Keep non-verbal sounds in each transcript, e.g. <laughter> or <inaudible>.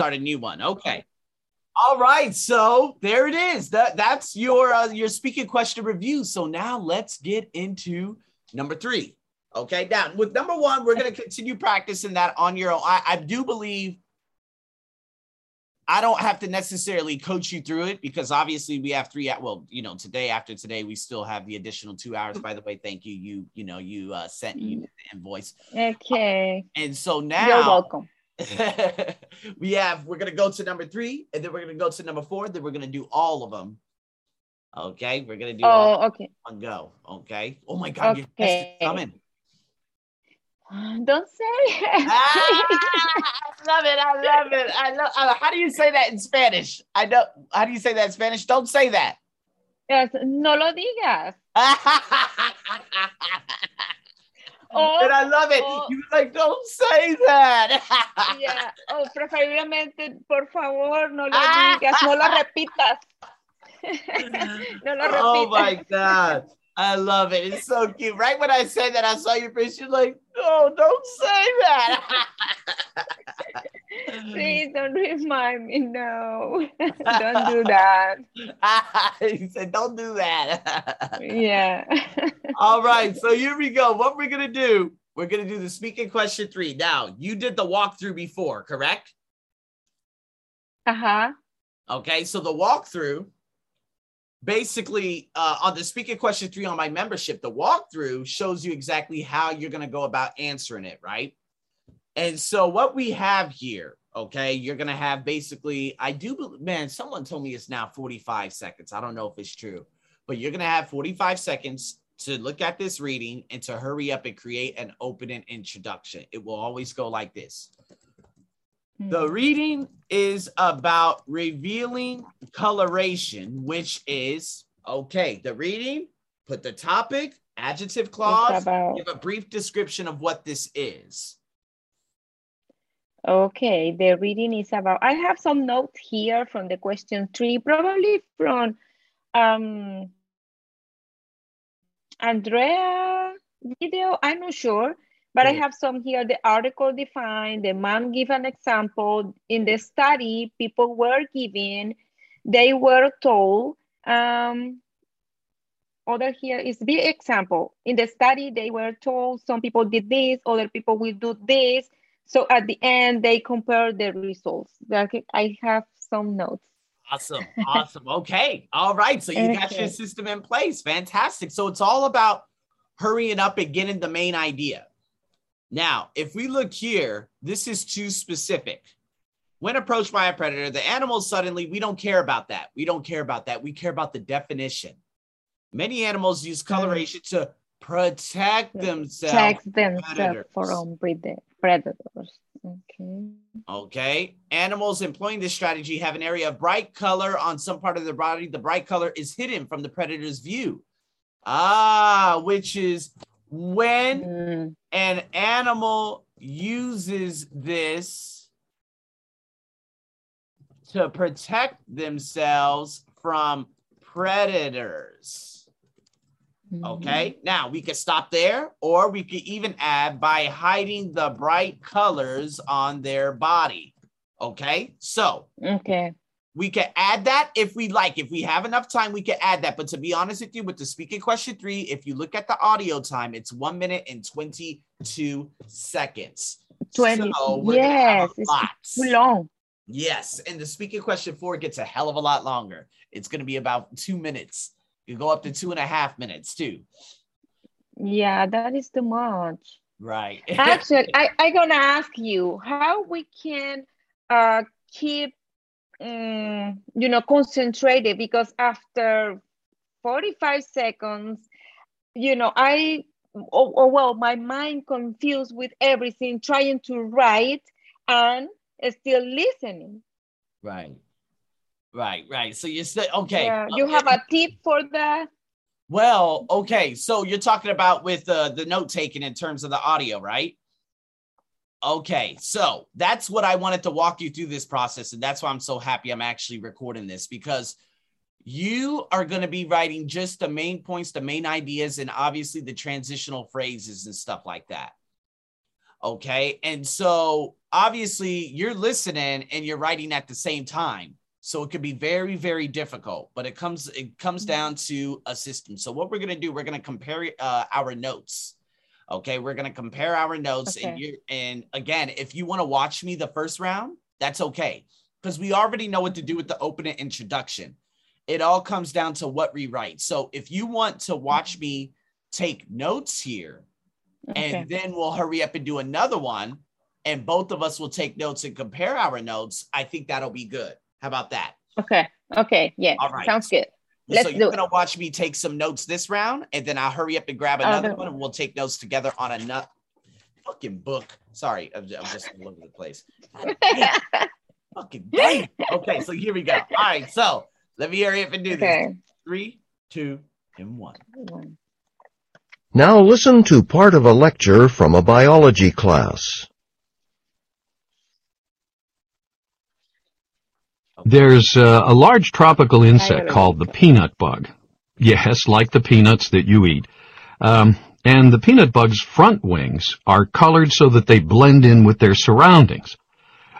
Start a new one. Okay. All right, so there it is. That that's your uh, your speaking question review. So now let's get into number three. Okay, now with number one, we're gonna continue practicing that on your own. I, I do believe I don't have to necessarily coach you through it because obviously we have three. Well, you know, today after today, we still have the additional two hours. By the way, thank you. You you know you uh, sent you the invoice. Okay. And so now You're welcome. <laughs> we have we're gonna go to number three, and then we're gonna go to number four. Then we're gonna do all of them. Okay, we're gonna do all Oh, okay. one go. Okay. Oh my God, your test Okay. is coming. <sighs> Don't say. Ah, <laughs> I love it. I love it. I love. Uh, how do you say that in Spanish? I know. How do you say that in Spanish? Don't say that. Yes, no lo digas. <laughs> and I love it. oh. you were like, don't say that. <laughs> Yeah. Oh, preferiblemente, por favor, no lo Ah. digas, no lo repitas. <laughs> no lo repitas. oh my god. I love it. It's so cute. Right when I said that, I saw your face. You're like, no, don't say that. <laughs> Please don't remind me. No, <laughs> don't do that. <laughs> he said, don't do that. <laughs> Yeah. All right. So here we go. What we're going to do, we're going to do the speaking question three. Now, you did the walkthrough before, correct? Uh-huh. Okay. So the walkthrough, basically, uh, on the speaking question three on my membership, the walkthrough shows you exactly how you're going to go about answering it, right? And so what we have here, okay, you're going to have basically, I do, man, someone told me it's now 45 seconds. I don't know if it's true, but you're going to have 45 seconds to look at this reading and to hurry up and create an opening introduction. It will always go like this. Hmm. The reading is about revealing coloration, which is okay. The reading, put the topic, adjective clause, give a brief description of what this is. Okay, the reading is about, I have some notes here from the question three, probably from um, Andrea video, I'm not sure, but I Mhm. have some here, the article defined, the mom give an example. In the study, people were given, they were told, um, other here is the example. In the study, they were told some people did this, other people will do this. So at the end, they compare the results. I have some notes. Awesome. Awesome. Okay. All right. So you got your system in place. Fantastic. So it's all about hurrying up and getting the main idea. Now, if we look here, this is too specific. When approached by a predator, the animal suddenly, we don't care about that. We don't care about that. We care about the definition. Many animals use mm. coloration to protect themselves. Check themselves predators. from prede- predators. Okay. Okay. Animals employing this strategy have an area of bright color on some part of their body. The bright color is hidden from the predator's view. Ah, which is when Mm, an animal uses this to protect themselves from predators. Mm. Okay, now we could stop there, or we could even add by hiding the bright colors on their body. Okay, so Okay. we can add that if we like. If we have enough time, we could add that. But to be honest with you, with the speaking question three, if you look at the audio time, it's one minute and 22 seconds. 20. So we're gonna have yes, it's too long. Yes, and the speaking question four gets a hell of a lot longer. It's going to be about two minutes. You go up to two and a half minutes too. Yeah, that is too much. Right. <laughs> Actually, I, I gonna ask you how we can uh keep um, you know concentrated because after 45 seconds, you know, I oh, oh well my mind confused with everything, trying to write and still listening. right. Right. Right. So you said okay. Yeah, you okay. have a tip for that? Well, okay. So you're talking about with uh, the note taking in terms of the audio, right? Okay. So that's what I wanted to walk you through this process. And that's why I'm so happy I'm actually recording this because you are going to be writing just the main points, the main ideas, and obviously the transitional phrases and stuff like that. Okay. And so obviously you're listening and you're writing at the same time. So it could be very, very difficult, but it comes it comes Mm-hmm. down to a system. So what we're gonna do, we're gonna compare uh, our notes. Okay, we're gonna compare our notes, and you and again, if you want to watch me the first round, that's okay, because we already know what to do with the opening introduction. It all comes down to what we write. So if you want to watch me take notes here, Okay. and then we'll hurry up and do another one and both of us will take notes and compare our notes i think that'll be good how about that Okay. Okay. Yeah. All right. Sounds good. Let's so do you're it. gonna watch me take some notes this round and then i'll hurry up and grab another do one and we'll take notes together on another fucking book sorry i'm, I'm just all over the place <laughs> fucking damn. okay so here we go all right so let me hurry up and do this three two and one Now listen to part of a lecture from a biology class. There's uh, a large tropical insect called the peanut bug. Yes, like the peanuts that you eat. Um, and the peanut bug's front wings are colored so that they blend in with their surroundings.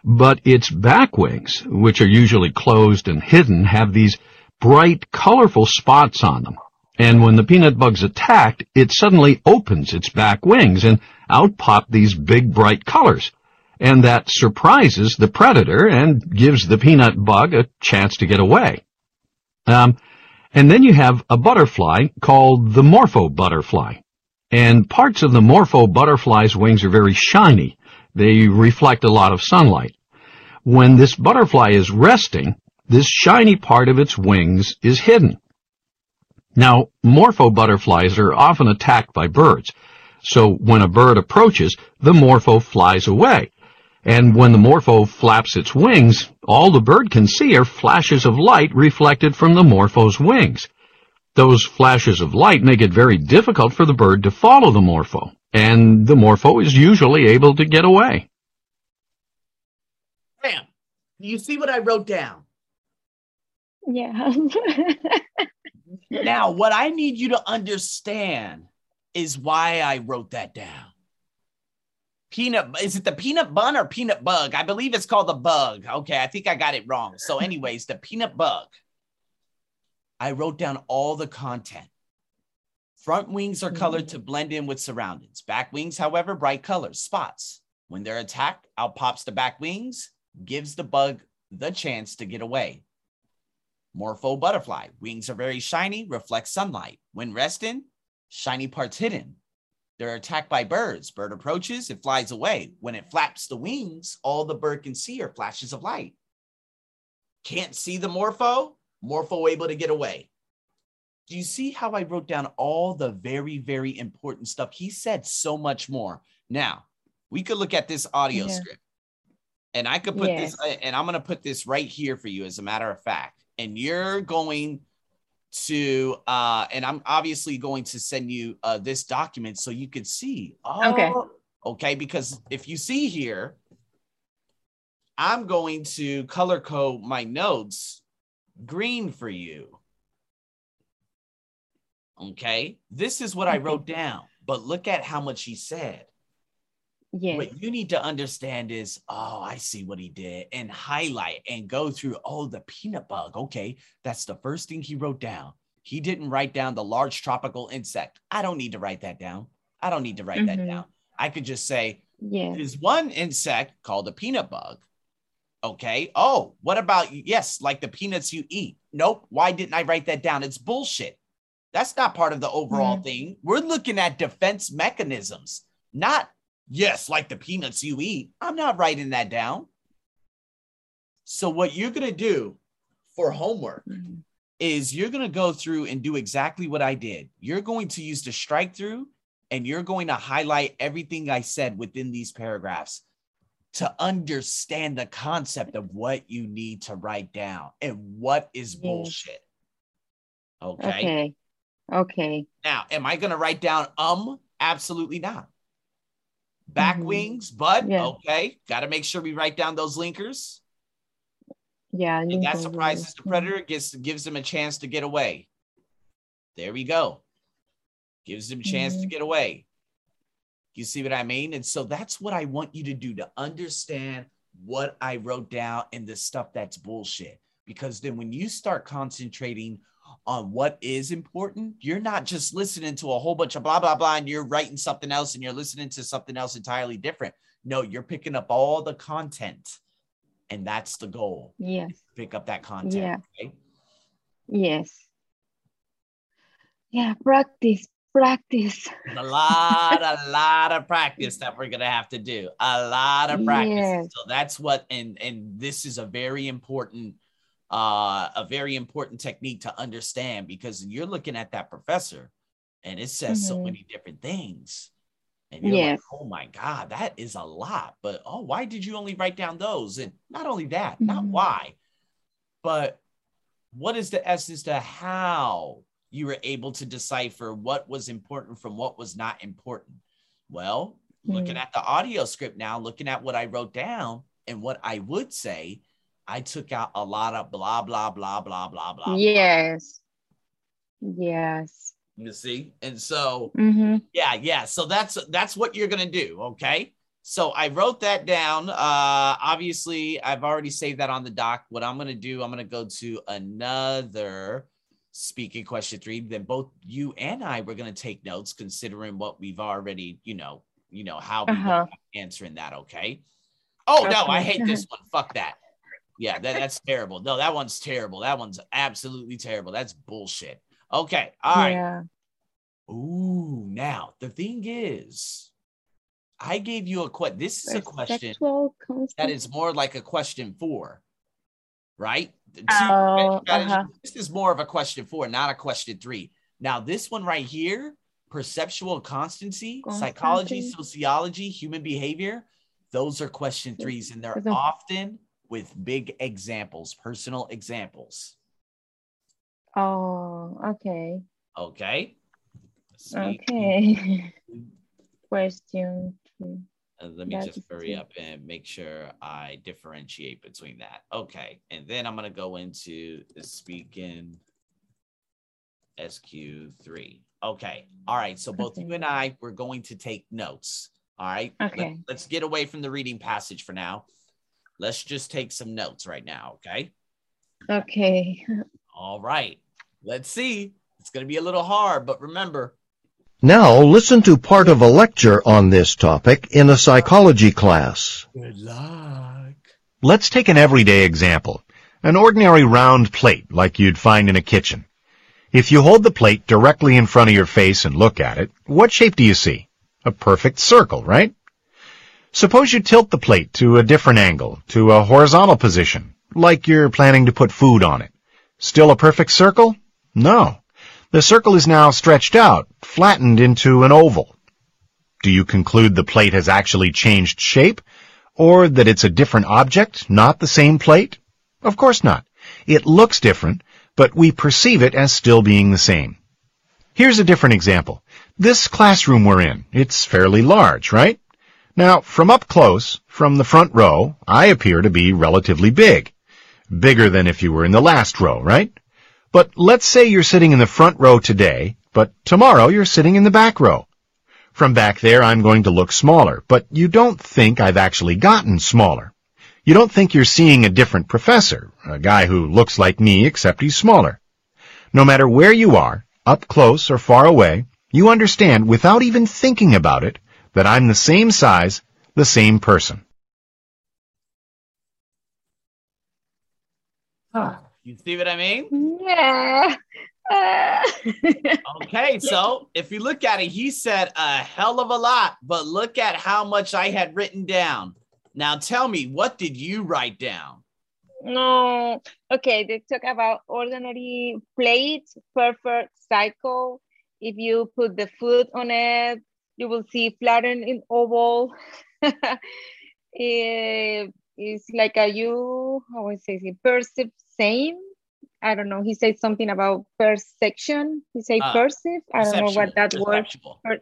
But its back wings, which are usually closed and hidden, have these bright, colorful spots on them. And when the peanut bug's attacked, it suddenly opens its back wings and out pop these big bright colors and that surprises the predator and gives the peanut bug a chance to get away. Um, and then you have a butterfly called the morpho butterfly. And parts of the morpho butterfly's wings are very shiny. They reflect a lot of sunlight. When this butterfly is resting, this shiny part of its wings is hidden. Now, morpho butterflies are often attacked by birds. So when a bird approaches, the morpho flies away. And when the morpho flaps its wings, all the bird can see are flashes of light reflected from the morpho's wings. Those flashes of light make it very difficult for the bird to follow the morpho, and the morpho is usually able to get away. bam you see what i wrote down Yeah. <laughs> Now, what I need you to understand is why I wrote that down. Peanut, is it the peanut bun or peanut bug? I believe it's called the bug. Okay, I think I got it wrong. So, anyways, the peanut bug. I wrote down all the content. Front wings are colored to mm. blend in with surroundings. Back wings, however, bright colors, spots. When they're attacked, out pops the back wings, gives the bug the chance to get away. Morpho butterfly. Wings are very shiny, reflect sunlight. When resting, shiny parts hidden. They're attacked by birds. Bird approaches, it flies away. When it flaps the wings, all the bird can see are flashes of light. Can't see the morpho? Morpho able to get away. Do you see how I wrote down all the very, very important stuff? He said so much more. Now, we could look at this audio Yeah. script. And I could put this, and I'm going to put this right here for you, as a matter of fact. And you're going to, uh, and I'm obviously going to send you uh, this document so you can see. Oh, Okay. Okay. Because if you see here, I'm going to color code my notes green for you. Okay. This is what I wrote down, but look at how much he said. Yes. What you need to understand is, oh, I see what he did, and highlight and go through, oh, the peanut bug. Okay, that's the first thing he wrote down. He didn't write down the large tropical insect. I don't need to write that down. I don't need to write that Mhm. down. I could just say, Yes. there's one insect called a peanut bug. Okay. Oh, what about yes, like the peanuts you eat? Nope. Why didn't I write that down? It's bullshit. That's not part of the overall Mhm. thing. We're looking at defense mechanisms, not yes, like the peanuts you eat. I'm not writing that down. So, what you're going to do for homework Mhm. is you're going to go through and do exactly what I did. You're going to use the strike through and you're going to highlight everything I said within these paragraphs to understand the concept of what you need to write down and what is Yes. bullshit. Okay. Okay. Okay. Now, am I going to write down um? Absolutely not. Back Mhm. wings, but Yeah. okay. Got to make sure we write down those linkers. Yeah. And that surprises the predator, gives gives him a chance to get away. There we go. Gives him a chance to Mhm. get away. You see what I mean? And so that's what I want you to do to understand what I wrote down and the stuff that's bullshit. Because then when you start concentrating on what is important, you're not just listening to a whole bunch of blah, blah, blah, and you're writing something else and you're listening to something else entirely different. No, you're picking up all the content. And that's the goal. Yes. Pick up that content. Yeah. Okay? Yes. Yeah, practice, practice. a lot, a <laughs> lot of practice that we're gonna have to do. A lot of practice. Yes. So that's what, and and this is a very important, uh, a very important technique to understand because you're looking at that professor, and it says so Mhm. many different things, and you're like, oh my god, that is a lot. But oh, why did you only write down those? And not only that, not Mhm. why, but what is the essence to how you were able to decipher what was important from what was not important? Well, looking Mm. at the audio script now, looking at what I wrote down and what I would say, I took out a lot of blah, blah, blah, blah, blah, blah. Yes. Yes. You see? And so, hmm yeah, yeah. So that's that's what you're gonna do. Okay. So I wrote that down. Uh obviously, I've already saved that on the doc. What I'm gonna do, I'm gonna go to another speaking question three. Then both you and I were gonna take notes considering what we've already, you know, you know, how Uh-huh. answering that. Okay. Oh no, I hate this one. Fuck that. Yeah, that, that's terrible. No, that one's terrible. That one's absolutely terrible. That's bullshit. Okay. All right. Yeah. Ooh, now the thing is, I gave you a question. This is a question that is more like a question four, right? Oh, uh-huh. This is more of a question four, not a question three. Now, this one right here, perceptual constancy, psychology, sociology, human behavior, those are question threes, and they're often with big examples, personal examples. Oh, okay. Okay. Speak- Okay. <laughs> Question. two. Uh, let me That just hurry true. up and make sure I differentiate between that. Okay. And then I'm going to go into the speaking SQ3. Okay. All right. So both Okay. you and I, we're going to take notes. All right. Let- Okay. let's get away from the reading passage for now. Let's just take some notes right now. Okay. Okay. All right. Let's see. It's going to be a little hard, but remember, Now listen to part of a lecture on this topic in a psychology class. good luck. Let's take an everyday example. An ordinary round plate like you'd find in a kitchen. If you hold the plate directly in front of your face and look at it, what shape do you see? A perfect circle, right? Suppose you tilt the plate to a different angle, to a horizontal position, like you're planning to put food on it. Still a perfect circle? No. The circle is now stretched out, flattened into an oval. Do you conclude the plate has actually changed shape? Or that it's a different object, not the same plate? Of course not. It looks different, but we perceive it as still being the same. Here's a different example. This classroom we're in, it's fairly large, right? Now, from up close, from the front row, I appear to be relatively big. Bigger than if you were in the last row, right? But let's say you're sitting in the front row today, but tomorrow you're sitting in the back row. From back there, I'm going to look smaller, but you don't think I've actually gotten smaller. You don't think you're seeing a different professor, a guy who looks like me except he's smaller. No matter where you are, up close or far away, you understand without even thinking about it that I'm the same size, the same person. You see what I mean? Yeah. Uh, <laughs> Okay, so if you look at it, he said a hell of a lot, but look at how much I had written down. Now tell me, what did you write down? no. Okay, they talk about ordinary plate, perfect cycle. If you put the food on it, you will see flattened in oval. it, <laughs> it's like a you, how I say it, perceive same. I don't know. He said something about perception. He said Ah, perceive. I don't know what that Perceptual, word. perceptual. per-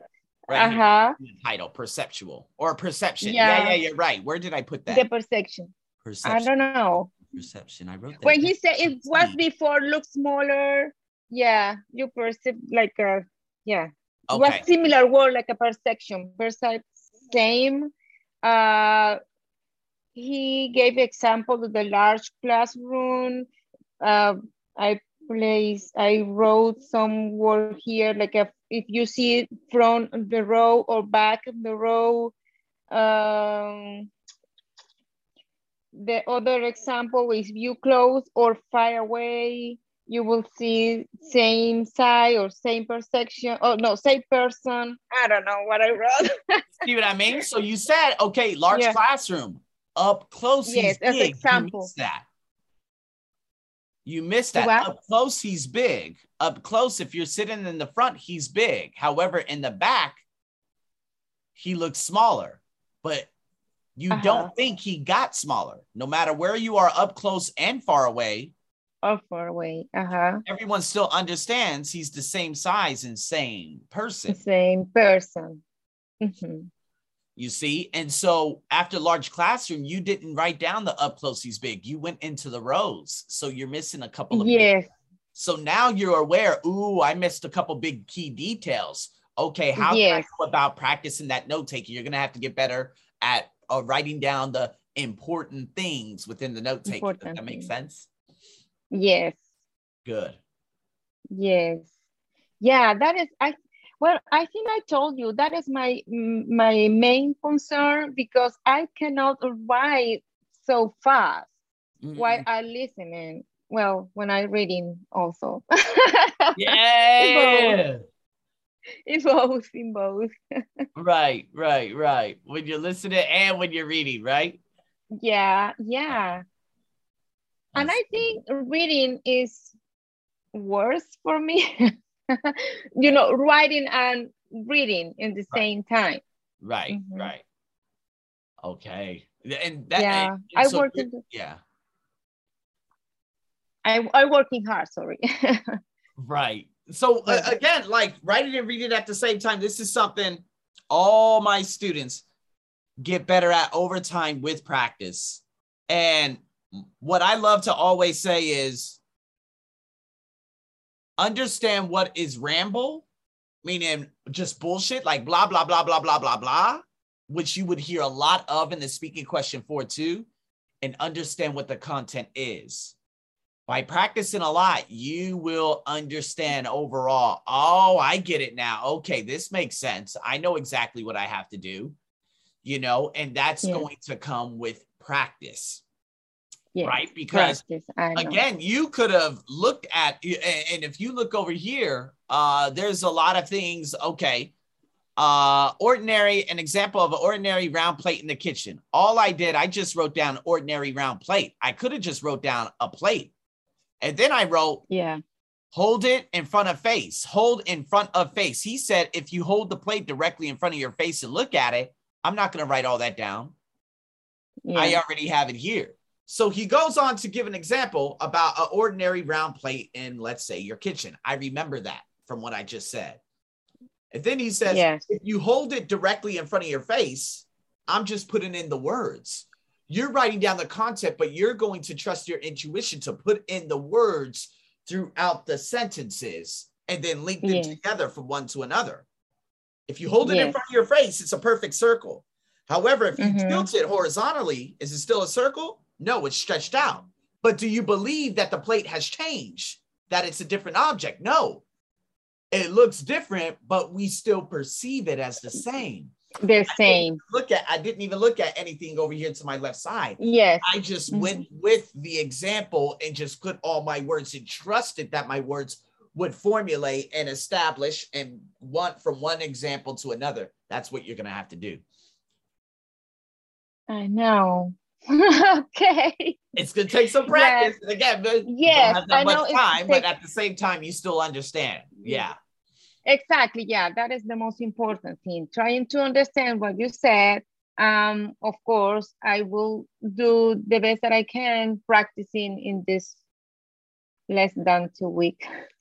Right Uh-huh. title, perceptual or perception. Yeah. Yeah. yeah, you're right. Where did I put that? The perception. perception I don't know. Perception. I wrote that. when he said it was before look smaller yeah you perceive like a yeah It was similar word like a perception, percep same. Uh, he gave example of the large classroom. Uh, I place, I wrote some word here, like if, if you see it front of the row or back of the row. Um, the other example is view close or far away, you will see same side or same perception. Oh no, same person. I don't know what I wrote. <laughs> See what I mean? So you said, okay, large Yeah. classroom, up close, Yes, he's as big. example. You missed that. You missed that. what? Up close, he's big. Up close, if you're sitting in the front, he's big. However, in the back, he looks smaller. But you Uh-huh. don't think he got smaller. No matter where you are up close and far away, or far away. Uh-huh. everyone still understands he's the same size and same person. Same person. Mhm. You see, and so after large classroom, you didn't write down the up close he's big. You went into the rows, so you're missing a couple of. big- so now you're aware. Ooh, I missed a couple big key details. Okay, how Yes. can I go about practicing that note taking? You're gonna have to get better at uh, writing down the important things within the note taking. Does that make sense? Yes, Good. yes. Yeah, that is I well, I think I told you that is my my main concern because I cannot write so fast while Mhm. I listening. Well, when I reading also. <laughs> Yeah. in both, in both. <laughs> right, right, right. When you're listening and when you're reading, right? Yeah, yeah. And I think reading is worse for me. <laughs> you know, writing and reading in the Right. same time. Right, Mhm. right. Okay. And that Yeah, and I so work in the- yeah, I I working hard, sorry. <laughs> right. So uh, again, like writing and reading at the same time, this is something all my students get better at over time with practice. And what I love to always say is understand what is ramble, meaning just bullshit, like blah, blah, blah, blah, blah, blah, blah, which you would hear a lot of in the speaking question four, too, and understand what the content is. By practicing a lot, you will understand overall. Oh, I get it now. Okay, this makes sense. I know exactly what I have to do, you know, and that's Yeah. going to come with practice, yes, right? Because again you could have looked at and if you look over here uh there's a lot of things okay uh ordinary an example of an ordinary round plate in the kitchen. All i did i just wrote down ordinary round plate. I could have just wrote down a plate. And then i wrote Yeah, hold it in front of face. Hold in front of face. He said if you hold the plate directly in front of your face and look at it i'm not going to write all that down. Yeah. I already have it here. So he goes on to give an example about an ordinary round plate in, let's say, your kitchen. I remember that from what I just said. And then he says, Yes. if you hold it directly in front of your face, I'm just putting in the words. You're writing down the concept, but you're going to trust your intuition to put in the words throughout the sentences and then link them Yes. together from one to another. If you hold it in front of your face, it's a perfect circle. However, if you Mhm. tilt it horizontally, is it still a circle? No, it's stretched out. But do you believe that the plate has changed? That it's a different object? No. It looks different, but we still perceive it as the same. They're the same. Look at I didn't even look at anything over here to my left side. Yes. I just Mhm. went with the example and just put all my words and trusted that my words would formulate and establish and want from one example to another. That's what you're gonna have to do. I know. <laughs> okay. It's gonna take some practice. And Again, but Yes, don't have that I know much time, but at the same time, you still understand. Yeah. Exactly. Yeah, that is the most important thing. Trying to understand what you said. Um, of course, I will do the best that I can practicing in this less than two weeks.